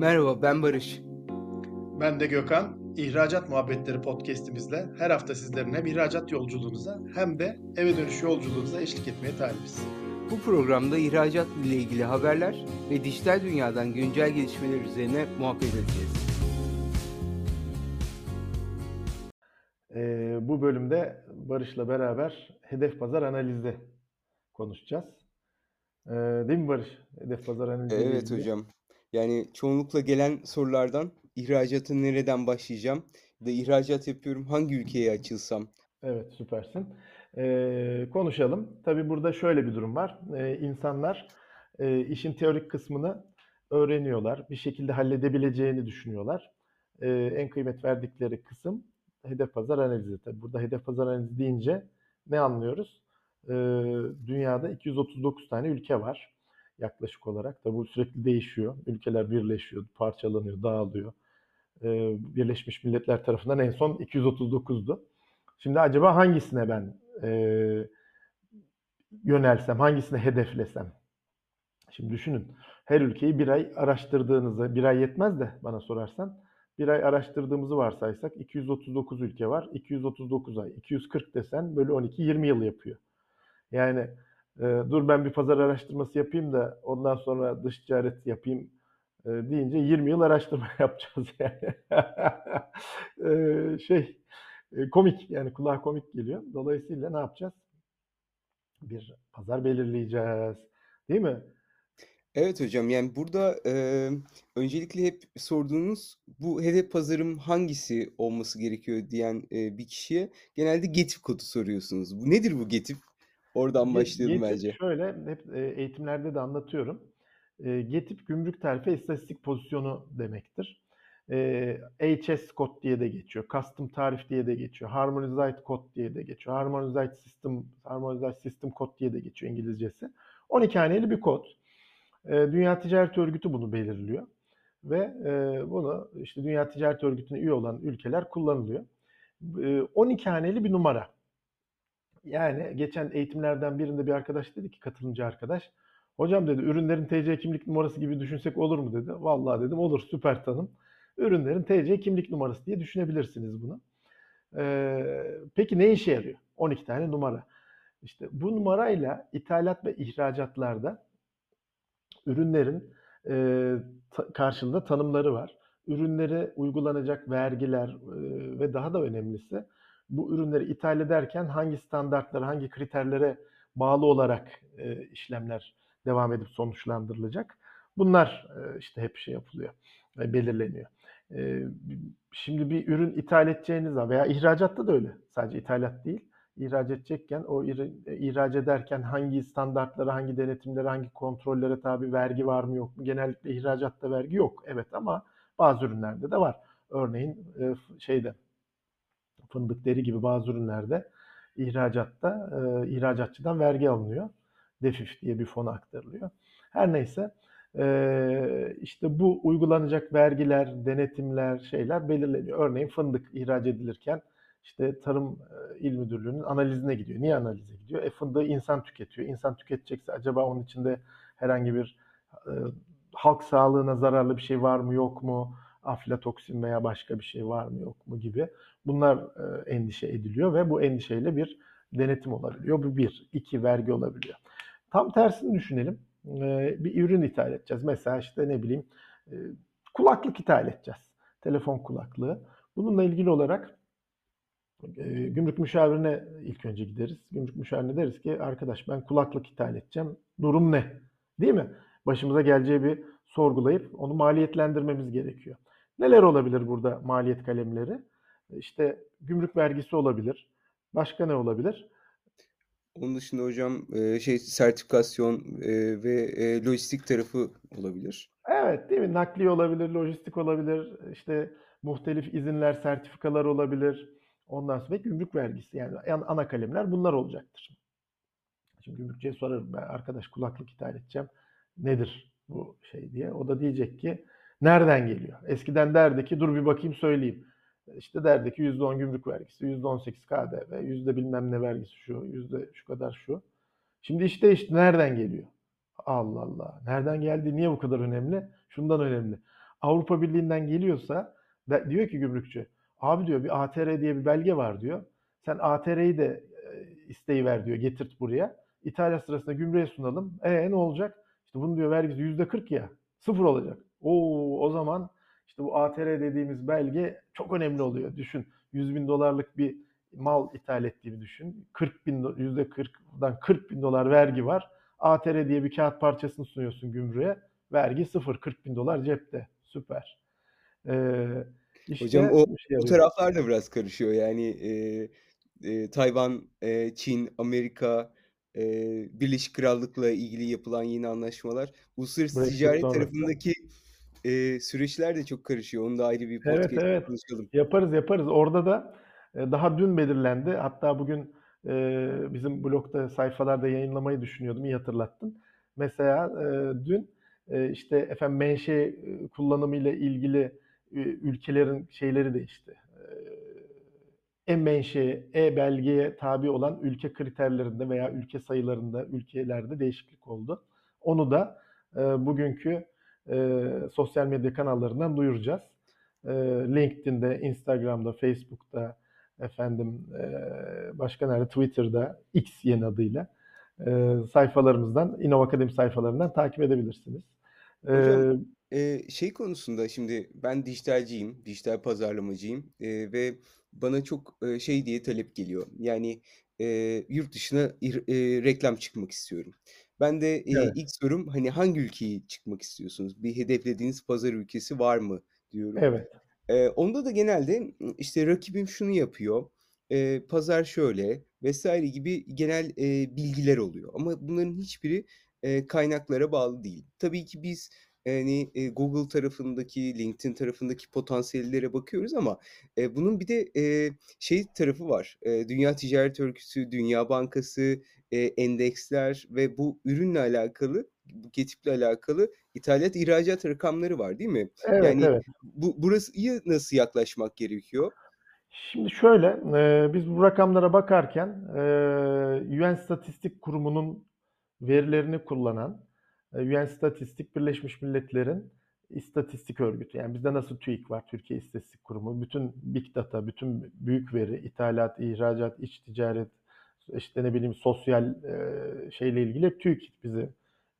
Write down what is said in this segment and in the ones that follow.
Merhaba, ben Barış. Ben de Gökhan. İhracat Muhabbetleri podcast'imizle her hafta sizlerin hem ihracat yolculuğunuza hem de eve dönüş yolculuğunuza eşlik etmeye talibiz. Bu programda ihracat ile ilgili haberler ve dijital dünyadan güncel gelişmeler üzerine muhabbet edeceğiz. Ee, bu bölümde Barış'la beraber hedef pazar analizi konuşacağız. Ee, değil mi Barış? Hedef pazar analizi. Evet ilgili. hocam. Yani çoğunlukla gelen sorulardan ihracatı nereden başlayacağım? Ya da ihracat yapıyorum hangi ülkeye açılsam? Evet, süpersin. Ee, konuşalım. Tabii burada şöyle bir durum var. Ee, insanlar e, işin teorik kısmını öğreniyorlar. Bir şekilde halledebileceğini düşünüyorlar. Ee, en kıymet verdikleri kısım hedef pazar analizi. Tabii burada hedef pazar analizi deyince ne anlıyoruz? Ee, dünyada 239 tane ülke var yaklaşık olarak. Tabii bu sürekli değişiyor. Ülkeler birleşiyor, parçalanıyor, dağılıyor. Birleşmiş Milletler tarafından en son 239'du. Şimdi acaba hangisine ben e, yönelsem, hangisine hedeflesem? Şimdi düşünün, her ülkeyi bir ay araştırdığınızı, bir ay yetmez de bana sorarsan, bir ay araştırdığımızı varsaysak 239 ülke var, 239 ay, 240 desen bölü 12, 20 yıl yapıyor. Yani e, dur ben bir pazar araştırması yapayım da ondan sonra dış ticaret yapayım e, deyince 20 yıl araştırma yapacağız yani. E, şey e, komik yani kulağa komik geliyor. Dolayısıyla ne yapacağız? Bir pazar belirleyeceğiz. Değil mi? Evet hocam yani burada e, öncelikle hep sorduğunuz bu hedef pazarım hangisi olması gerekiyor diyen e, bir kişiye genelde GETIP kodu soruyorsunuz. Bu nedir bu GETIP? Oradan başlayalım GETIP bence. şöyle hep e, eğitimlerde de anlatıyorum. E, GETIP gümrük terfi istatistik pozisyonu demektir. E, HS kod diye de geçiyor. Custom tarif diye de geçiyor. Harmonized kod diye de geçiyor. Harmonized system, Harmonized system kod diye de geçiyor İngilizcesi. 12 haneli bir kod. Dünya Ticaret Örgütü bunu belirliyor. Ve bunu işte Dünya Ticaret Örgütü'ne üye olan ülkeler kullanılıyor. E, 12 haneli bir numara. Yani geçen eğitimlerden birinde bir arkadaş dedi ki katılımcı arkadaş. Hocam dedi ürünlerin TC kimlik numarası gibi düşünsek olur mu dedi. Vallahi dedim olur süper tanım. Ürünlerin TC kimlik numarası diye düşünebilirsiniz bunu. Ee, peki ne işe yarıyor? 12 tane numara. İşte bu numarayla ithalat ve ihracatlarda ürünlerin e, ta- karşılığında tanımları var. Ürünlere uygulanacak vergiler e, ve daha da önemlisi bu ürünleri ithal ederken hangi standartlara, hangi kriterlere bağlı olarak e, işlemler devam edip sonuçlandırılacak. Bunlar e, işte hep şey yapılıyor, e, belirleniyor. E, şimdi bir ürün ithal edeceğiniz zaman veya ihracatta da öyle. Sadece ithalat değil. İhraç edecekken o iri- ihraç ederken hangi standartlara, hangi denetimlere, hangi kontrollere tabi vergi var mı yok mu? Genellikle ihracatta vergi yok. Evet ama bazı ürünlerde de var. Örneğin e, şeyde fındık, deri gibi bazı ürünlerde ihracatta e, ihracatçıdan vergi alınıyor. DEFİF diye bir fona aktarılıyor. Her neyse e, işte bu uygulanacak vergiler, denetimler, şeyler belirleniyor. Örneğin fındık ihraç edilirken işte Tarım İl Müdürlüğü'nün analizine gidiyor. Niye analize gidiyor? E fındığı insan tüketiyor. İnsan tüketecekse acaba onun içinde herhangi bir e, halk sağlığına zararlı bir şey var mı yok mu? Aflatoksin veya başka bir şey var mı yok mu gibi. Bunlar e, endişe ediliyor ve bu endişeyle bir denetim olabiliyor. Bu bir. iki vergi olabiliyor. Tam tersini düşünelim. E, bir ürün ithal edeceğiz. Mesela işte ne bileyim e, kulaklık ithal edeceğiz. Telefon kulaklığı. Bununla ilgili olarak gümrük müşavirine ilk önce gideriz. Gümrük müşavirine deriz ki arkadaş ben kulaklık ithal edeceğim. Durum ne? Değil mi? Başımıza geleceği bir sorgulayıp onu maliyetlendirmemiz gerekiyor. Neler olabilir burada maliyet kalemleri? İşte gümrük vergisi olabilir. Başka ne olabilir? Onun dışında hocam e, şey sertifikasyon e, ve e, lojistik tarafı olabilir. Evet, değil mi? Nakliye olabilir, lojistik olabilir, işte muhtelif izinler, sertifikalar olabilir. Ondan sonra gümrük vergisi yani yan- ana kalemler bunlar olacaktır. Şimdi gümrükçüye sorarım ben arkadaş kulaklık ithal edeceğim. Nedir bu şey diye. O da diyecek ki nereden geliyor? Eskiden derdi ki dur bir bakayım söyleyeyim. İşte derdi ki %10 gümrük vergisi, %18 KDV, yüzde bilmem ne vergisi şu, yüzde şu kadar şu. Şimdi işte işte nereden geliyor? Allah Allah. Nereden geldi? Niye bu kadar önemli? Şundan önemli. Avrupa Birliği'nden geliyorsa de, diyor ki gümrükçü abi diyor bir ATR diye bir belge var diyor. Sen ATR'yi de e, isteği ver diyor getirt buraya. İtalya sırasında gümrüğe sunalım. E ne olacak? İşte bunun diyor vergisi yüzde 40 ya. Sıfır olacak. Oo o zaman işte bu ATR dediğimiz belge çok önemli oluyor. Düşün 100 bin dolarlık bir mal ithal ettiğini düşün. 40 bin, yüzde 40'dan 40 bin dolar vergi var. ATR diye bir kağıt parçasını sunuyorsun gümrüğe. Vergi sıfır. 40 bin dolar cepte. Süper. Ee, işte Hocam o, şey o taraflar da biraz karışıyor. Yani e, e, Tayvan, e, Çin, Amerika, e, Birleşik Krallık'la ilgili yapılan yeni anlaşmalar. Uluslararası Brexit ticaret sonrası. tarafındaki e, süreçler de çok karışıyor. Onu da ayrı bir podcast evet, evet. konuşalım. Yaparız yaparız. Orada da e, daha dün belirlendi. Hatta bugün e, bizim blogda sayfalarda yayınlamayı düşünüyordum. İyi hatırlattın. Mesela e, dün e, işte efendim menşe kullanımı ile ilgili e, ülkelerin şeyleri değişti. E, menşe, e-belgeye tabi olan ülke kriterlerinde veya ülke sayılarında, ülkelerde değişiklik oldu. Onu da e, bugünkü e, sosyal medya kanallarından duyuracağız. E, LinkedIn'de, Instagram'da, Facebook'ta, efendim e, başka nerede Twitter'da X yeni adıyla e, sayfalarımızdan Innova Akademi sayfalarından takip edebilirsiniz. Hocam, e, şey konusunda şimdi ben dijitalciyim, dijital pazarlamacıyım e, ve bana çok e, şey diye talep geliyor. Yani e, yurt dışına e, reklam çıkmak istiyorum. Ben de e, evet. ilk sorum hani hangi ülkeyi çıkmak istiyorsunuz? Bir hedeflediğiniz pazar ülkesi var mı diyorum. Evet. Eee, onda da genelde, işte, rakibim şunu yapıyor, eee, pazar şöyle vesaire gibi genel, eee, bilgiler oluyor ama bunların hiçbiri, eee, kaynaklara bağlı değil. Tabii ki biz, hani, eee, Google tarafındaki, LinkedIn tarafındaki potansiyellere bakıyoruz ama, eee, bunun bir de, eee, şey tarafı var. Eee, Dünya Ticaret Örgütü, Dünya Bankası, eee, endeksler ve bu ürünle alakalı bu getiple alakalı ithalat ihracat rakamları var değil mi? Evet, yani evet. bu burasıya nasıl yaklaşmak gerekiyor? Şimdi şöyle, e, biz bu rakamlara bakarken e, UN Statistik Kurumu'nun verilerini kullanan e, UN Statistik Birleşmiş Milletler'in istatistik örgütü. Yani bizde nasıl TÜİK var, Türkiye İstatistik Kurumu. Bütün big data, bütün büyük veri, ithalat, ihracat, iç ticaret, işte ne bileyim sosyal e, şeyle ilgili TÜİK bizi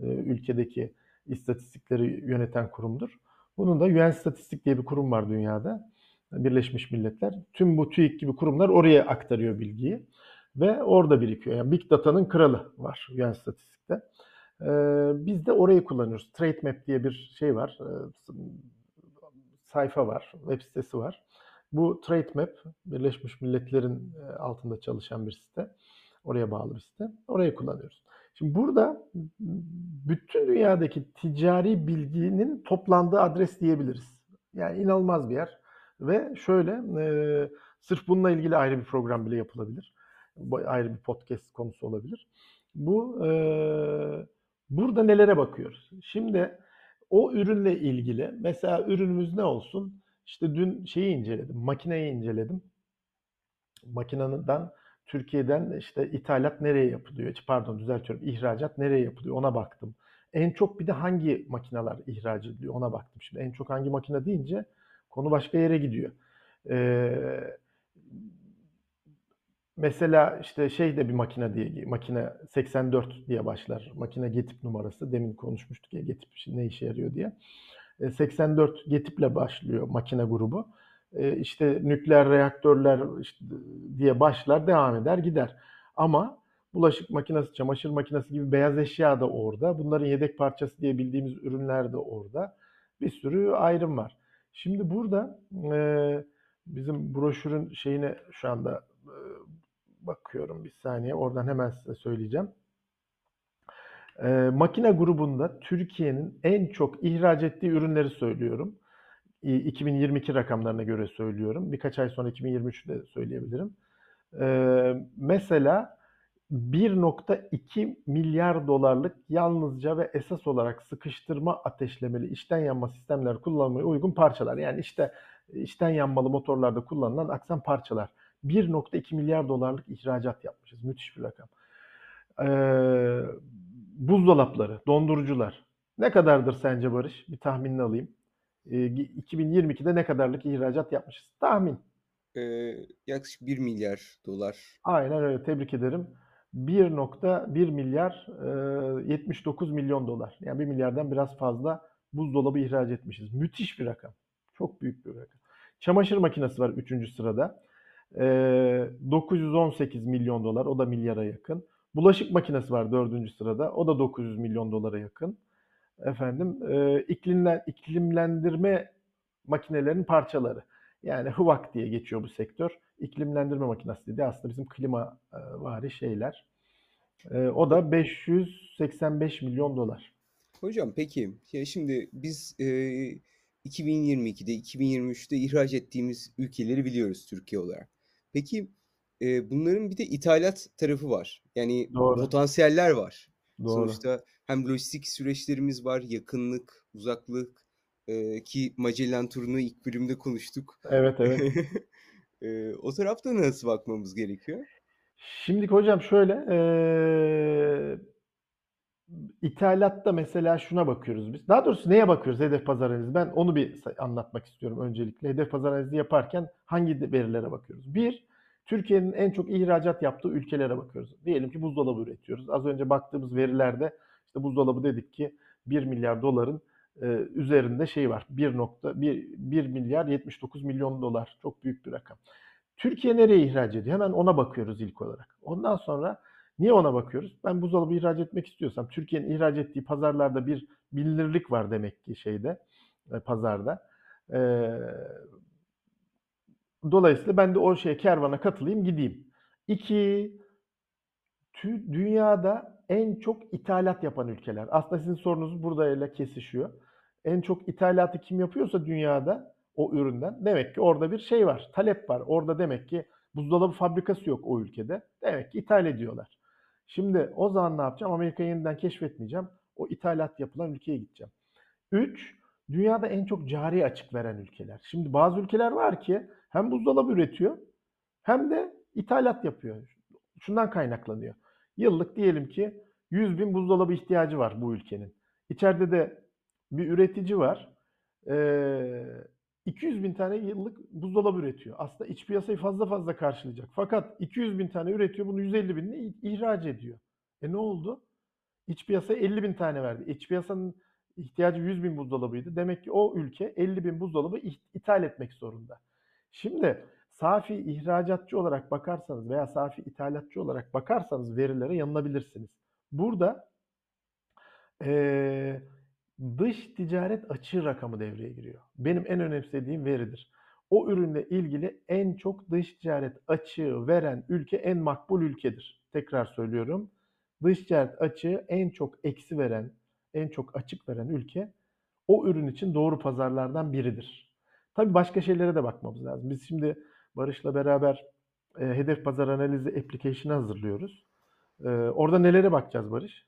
e, ülkedeki istatistikleri yöneten kurumdur. Bunun da UN Statistik diye bir kurum var dünyada. Birleşmiş Milletler. Tüm bu TÜİK gibi kurumlar oraya aktarıyor bilgiyi ve orada birikiyor. Yani Big Data'nın kralı var UN Statistik'te. Ee, biz de orayı kullanıyoruz. Trade Map diye bir şey var. Ee, sayfa var, web sitesi var. Bu Trade Map Birleşmiş Milletler'in e, altında çalışan bir site. Oraya bağlı bir site. Orayı kullanıyoruz. Şimdi burada bütün dünyadaki ticari bilginin toplandığı adres diyebiliriz. Yani inanılmaz bir yer. Ve şöyle e, sırf bununla ilgili ayrı bir program bile yapılabilir. Ayrı bir podcast konusu olabilir. Bu e, burada nelere bakıyoruz? Şimdi o ürünle ilgili mesela ürünümüz ne olsun? İşte dün şeyi inceledim, makineyi inceledim. Makineden Türkiye'den işte ithalat nereye yapılıyor? Pardon düzeltiyorum. ihracat nereye yapılıyor? Ona baktım. En çok bir de hangi makineler ihraç ediliyor? Ona baktım. Şimdi en çok hangi makine deyince konu başka yere gidiyor. Ee, mesela işte şey de bir makine diye makine 84 diye başlar. Makine getip numarası. Demin konuşmuştuk ya getip ne işe yarıyor diye. 84 getiple başlıyor makine grubu e, işte nükleer reaktörler diye başlar devam eder gider. Ama bulaşık makinesi, çamaşır makinesi gibi beyaz eşya da orada. Bunların yedek parçası diye bildiğimiz ürünler de orada. Bir sürü ayrım var. Şimdi burada e, bizim broşürün şeyine şu anda e, bakıyorum bir saniye. Oradan hemen size söyleyeceğim. E, makine grubunda Türkiye'nin en çok ihraç ettiği ürünleri söylüyorum. 2022 rakamlarına göre söylüyorum. Birkaç ay sonra 2023'ü de söyleyebilirim. Ee, mesela 1.2 milyar dolarlık yalnızca ve esas olarak sıkıştırma ateşlemeli içten yanma sistemler kullanmaya uygun parçalar. Yani işte içten yanmalı motorlarda kullanılan aksan parçalar. 1.2 milyar dolarlık ihracat yapmışız. Müthiş bir rakam. Ee, buzdolapları, dondurucular. Ne kadardır sence Barış? Bir tahminini alayım. e, 2022'de ne kadarlık ihracat yapmışız? Tahmin. Ee, yaklaşık 1 milyar dolar. Aynen öyle. Tebrik ederim. 1.1 milyar e, 79 milyon dolar. Yani 1 milyardan biraz fazla buzdolabı ihraç etmişiz. Müthiş bir rakam. Çok büyük bir rakam. Çamaşır makinesi var 3. sırada. E, 918 milyon dolar. O da milyara yakın. Bulaşık makinesi var 4. sırada. O da 900 milyon dolara yakın. Efendim e, iklimlen, iklimlendirme makinelerinin parçaları. Yani HVAC diye geçiyor bu sektör. İklimlendirme makinesi dedi. Aslında bizim klima e, vari şeyler. E, o da 585 milyon dolar. Hocam peki ya şimdi biz e, 2022'de 2023'te ihraç ettiğimiz ülkeleri biliyoruz Türkiye olarak. Peki e, bunların bir de ithalat tarafı var. Yani Doğru. potansiyeller var. Doğru. Sonuçta hem lojistik süreçlerimiz var, yakınlık, uzaklık e, ki Magellan turunu ilk bölümde konuştuk. Evet evet. E, o tarafta nasıl bakmamız gerekiyor? Şimdi hocam şöyle eee ithalatta mesela şuna bakıyoruz biz. Daha doğrusu neye bakıyoruz hedef pazar analizi? Ben onu bir anlatmak istiyorum öncelikle. Hedef pazar analizi yaparken hangi verilere bakıyoruz? Bir, Türkiye'nin en çok ihracat yaptığı ülkelere bakıyoruz. Diyelim ki buzdolabı üretiyoruz. Az önce baktığımız verilerde işte buzdolabı dedik ki 1 milyar doların e, üzerinde şey var. 1.1 1 milyar 79 milyon dolar. Çok büyük bir rakam. Türkiye nereye ihraç ediyor? Hemen ona bakıyoruz ilk olarak. Ondan sonra niye ona bakıyoruz? Ben buzdolabı ihraç etmek istiyorsam Türkiye'nin ihraç ettiği pazarlarda bir bilinirlik var demek ki şeyde e, pazarda. E, dolayısıyla ben de o şeye kervana katılayım gideyim. İki, dünyada en çok ithalat yapan ülkeler. Aslında sizin sorunuz buradayla kesişiyor. En çok ithalatı kim yapıyorsa dünyada o üründen demek ki orada bir şey var. Talep var. Orada demek ki buzdolabı fabrikası yok o ülkede. Demek ki ithal ediyorlar. Şimdi o zaman ne yapacağım? Amerika'yı yeniden keşfetmeyeceğim. O ithalat yapılan ülkeye gideceğim. 3. Dünyada en çok cari açık veren ülkeler. Şimdi bazı ülkeler var ki hem buzdolabı üretiyor hem de ithalat yapıyor. Şundan kaynaklanıyor. Yıllık diyelim ki 100 bin buzdolabı ihtiyacı var bu ülkenin. İçeride de bir üretici var. Ee, 200 bin tane yıllık buzdolabı üretiyor. Aslında iç piyasayı fazla fazla karşılayacak. Fakat 200 bin tane üretiyor, bunu 150 binini ihraç ediyor. E ne oldu? İç piyasaya 50 bin tane verdi. İç piyasanın ihtiyacı 100 bin buzdolabıydı. Demek ki o ülke 50 bin buzdolabı ithal etmek zorunda. Şimdi safi ihracatçı olarak bakarsanız veya safi ithalatçı olarak bakarsanız verilere yanılabilirsiniz. Burada eee, dış ticaret açığı rakamı devreye giriyor. Benim en önemsediğim veridir. O ürünle ilgili en çok dış ticaret açığı veren ülke en makbul ülkedir. Tekrar söylüyorum. Dış ticaret açığı en çok eksi veren, en çok açık veren ülke o ürün için doğru pazarlardan biridir. Tabii başka şeylere de bakmamız lazım. Biz şimdi Barış'la beraber e, hedef pazar analizi application'ı hazırlıyoruz. E, orada nelere bakacağız Barış?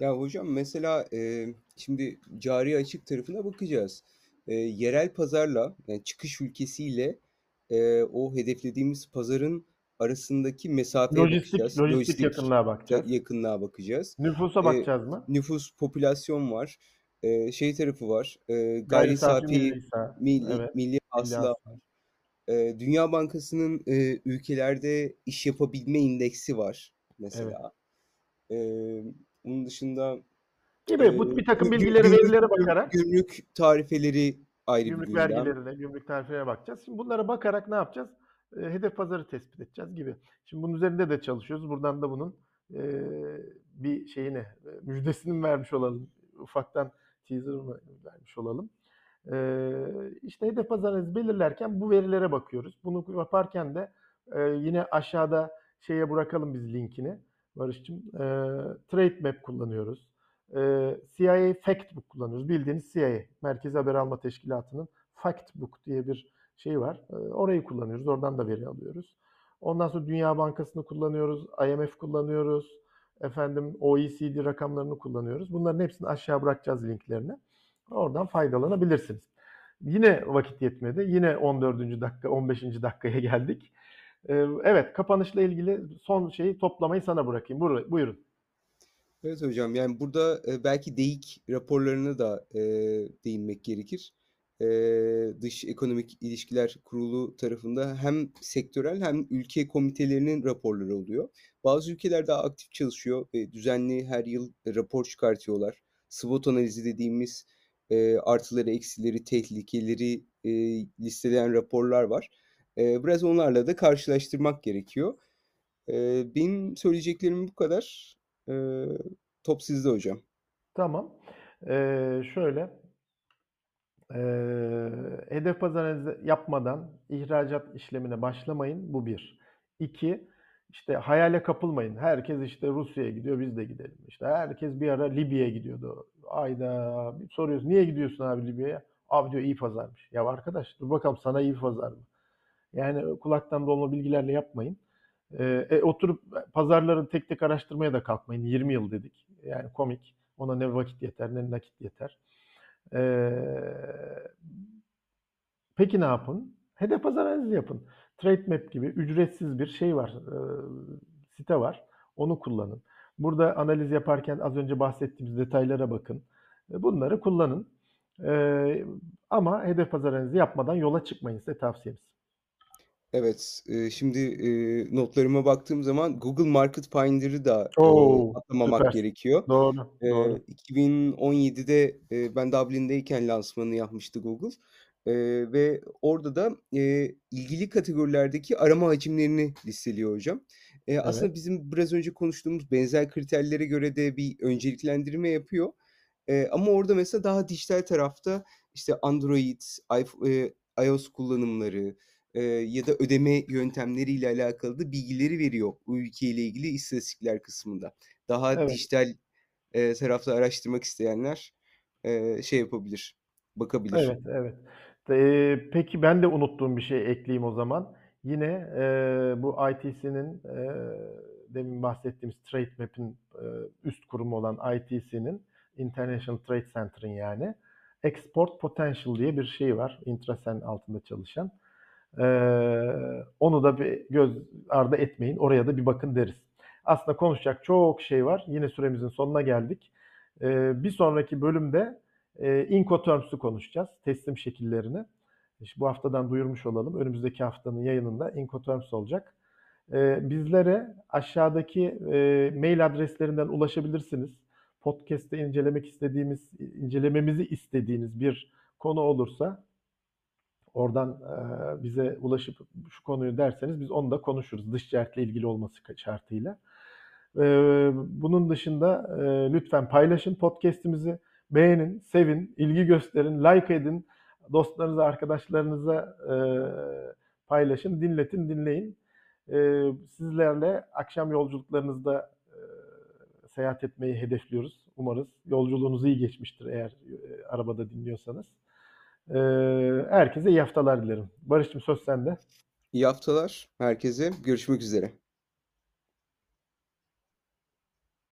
Ya hocam mesela e, şimdi cari açık tarafına bakacağız. E, yerel pazarla yani çıkış ülkesiyle e, o hedeflediğimiz pazarın arasındaki mesafeye Lojistik, bakacağız. lojistik Lojistik yakınlığa bakacağız. yakınlığa bakacağız. Nüfusa E, bakacağız mı? nüfus, popülasyon var. E, şey tarafı var. E, gayri Gayri safi milli milli, evet, milli var. E, Dünya Bankası'nın e, ülkelerde iş yapabilme indeksi var Evet. mesela. E, onun dışında Gibi e, bu bir takım bilgilere, gümrük, verilere bakarak gümrük tarifeleri ayrı bir gümrük gündem. vergilerine, gümrük tarifelerine bakacağız. Şimdi bunlara bakarak ne yapacağız? E, hedef pazarı tespit edeceğiz gibi. Şimdi bunun üzerinde de çalışıyoruz. Buradan da bunun e, bir şeyini, müjdesini mi vermiş olalım? Ufaktan teaser vermiş olalım? E, işte hedef pazar analizi belirlerken bu verilere bakıyoruz. Bunu yaparken de e, yine aşağıda şeye bırakalım biz linkini. Barış'cığım. E, Trade Map kullanıyoruz. E, CIA Factbook kullanıyoruz. Bildiğiniz CIA, Merkezi Haber Alma Teşkilatı'nın Factbook diye bir şey var. E, orayı kullanıyoruz. Oradan da veri alıyoruz. Ondan sonra Dünya Bankası'nı kullanıyoruz. IMF kullanıyoruz. Efendim OECD rakamlarını kullanıyoruz. Bunların hepsini aşağı bırakacağız linklerini. Oradan faydalanabilirsiniz. Yine vakit yetmedi. Yine 14. dakika, 15. dakikaya geldik. E, evet, kapanışla ilgili son şeyi toplamayı sana bırakayım. Buyur- Buyurun. Evet hocam yani burada e, belki DEİK raporlarına da e, değinmek gerekir. Eee, Dış Ekonomik İlişkiler Kurulu tarafında hem sektörel hem ülke komitelerinin raporları oluyor. Bazı ülkeler daha aktif çalışıyor ve düzenli her yıl rapor çıkartıyorlar. SWOT analizi dediğimiz eee, artıları, eksileri, tehlikeleri eee, listeleyen raporlar var. Eee, biraz onlarla da karşılaştırmak gerekiyor. Eee, benim söyleyeceklerim bu kadar. Eee, top sizde hocam. Tamam. Eee, şöyle, hedef pazar yapmadan ihracat işlemine başlamayın. Bu bir. İki, işte hayale kapılmayın. Herkes işte Rusya'ya gidiyor, biz de gidelim. İşte herkes bir ara Libya'ya gidiyordu. Ayda soruyoruz, niye gidiyorsun abi Libya'ya? Abi diyor iyi pazarmış. Ya arkadaş dur bakalım sana iyi pazar mı? Yani kulaktan dolma bilgilerle yapmayın. E, oturup pazarları tek tek araştırmaya da kalkmayın. 20 yıl dedik. Yani komik. Ona ne vakit yeter ne nakit yeter. Ee, peki ne yapın? Hedef analizi yapın. TradeMap gibi ücretsiz bir şey var. e, site var. Onu kullanın. Burada analiz yaparken az önce bahsettiğimiz detaylara bakın. Bunları kullanın. E, ama hedef pazar analizi yapmadan yola çıkmayın size tavsiyemiz. Evet, şimdi notlarıma baktığım zaman Google Market Finder'ı da Oo, atlamamak süper. gerekiyor. Doğru, doğru. 2017'de eee, ben Dublin'deyken lansmanını yapmıştı Google. Ve orada da ilgili kategorilerdeki arama hacimlerini listeliyor hocam. Aslında Evet. bizim biraz önce konuştuğumuz benzer kriterlere göre de bir önceliklendirme yapıyor. Ama orada mesela daha dijital tarafta işte Android, iPh- iOS kullanımları eee, ya da ödeme yöntemleriyle alakalı da bilgileri veriyor bu ülkeyle ilgili istatistikler kısmında. Daha Evet. dijital eee, tarafta araştırmak isteyenler eee, şey yapabilir, bakabilir. Evet, evet. Eee, peki ben de unuttuğum bir şey ekleyeyim o zaman. Yine eee, bu ITC'nin eee, demin bahsettiğimiz TradeMap'in eee, üst kurumu olan ITC'nin International Trade Center'ın yani Export Potential diye bir şey var. Intrasen altında çalışan. Eee, onu da bir göz ardı etmeyin. Oraya da bir bakın deriz. Aslında konuşacak çok şey var. Yine süremizin sonuna geldik. Eee, bir sonraki bölümde e, Incoterms'ü konuşacağız. Teslim şekillerini. İşte bu haftadan duyurmuş olalım. Önümüzdeki haftanın yayınında Incoterms olacak. E, bizlere aşağıdaki e, mail adreslerinden ulaşabilirsiniz. Podcast'te incelemek istediğimiz, incelememizi istediğiniz bir konu olursa oradan bize ulaşıp şu konuyu derseniz biz onu da konuşuruz. Dış ticaretle ilgili olması şartıyla. Bunun dışında lütfen paylaşın podcast'imizi. Beğenin, sevin, ilgi gösterin, like edin. Dostlarınıza, arkadaşlarınıza paylaşın, dinletin, dinleyin. Sizlerle akşam yolculuklarınızda seyahat etmeyi hedefliyoruz. Umarız yolculuğunuz iyi geçmiştir eğer arabada dinliyorsanız. E, herkese iyi haftalar dilerim. Barış'cığım söz sende. İyi haftalar herkese. Görüşmek üzere.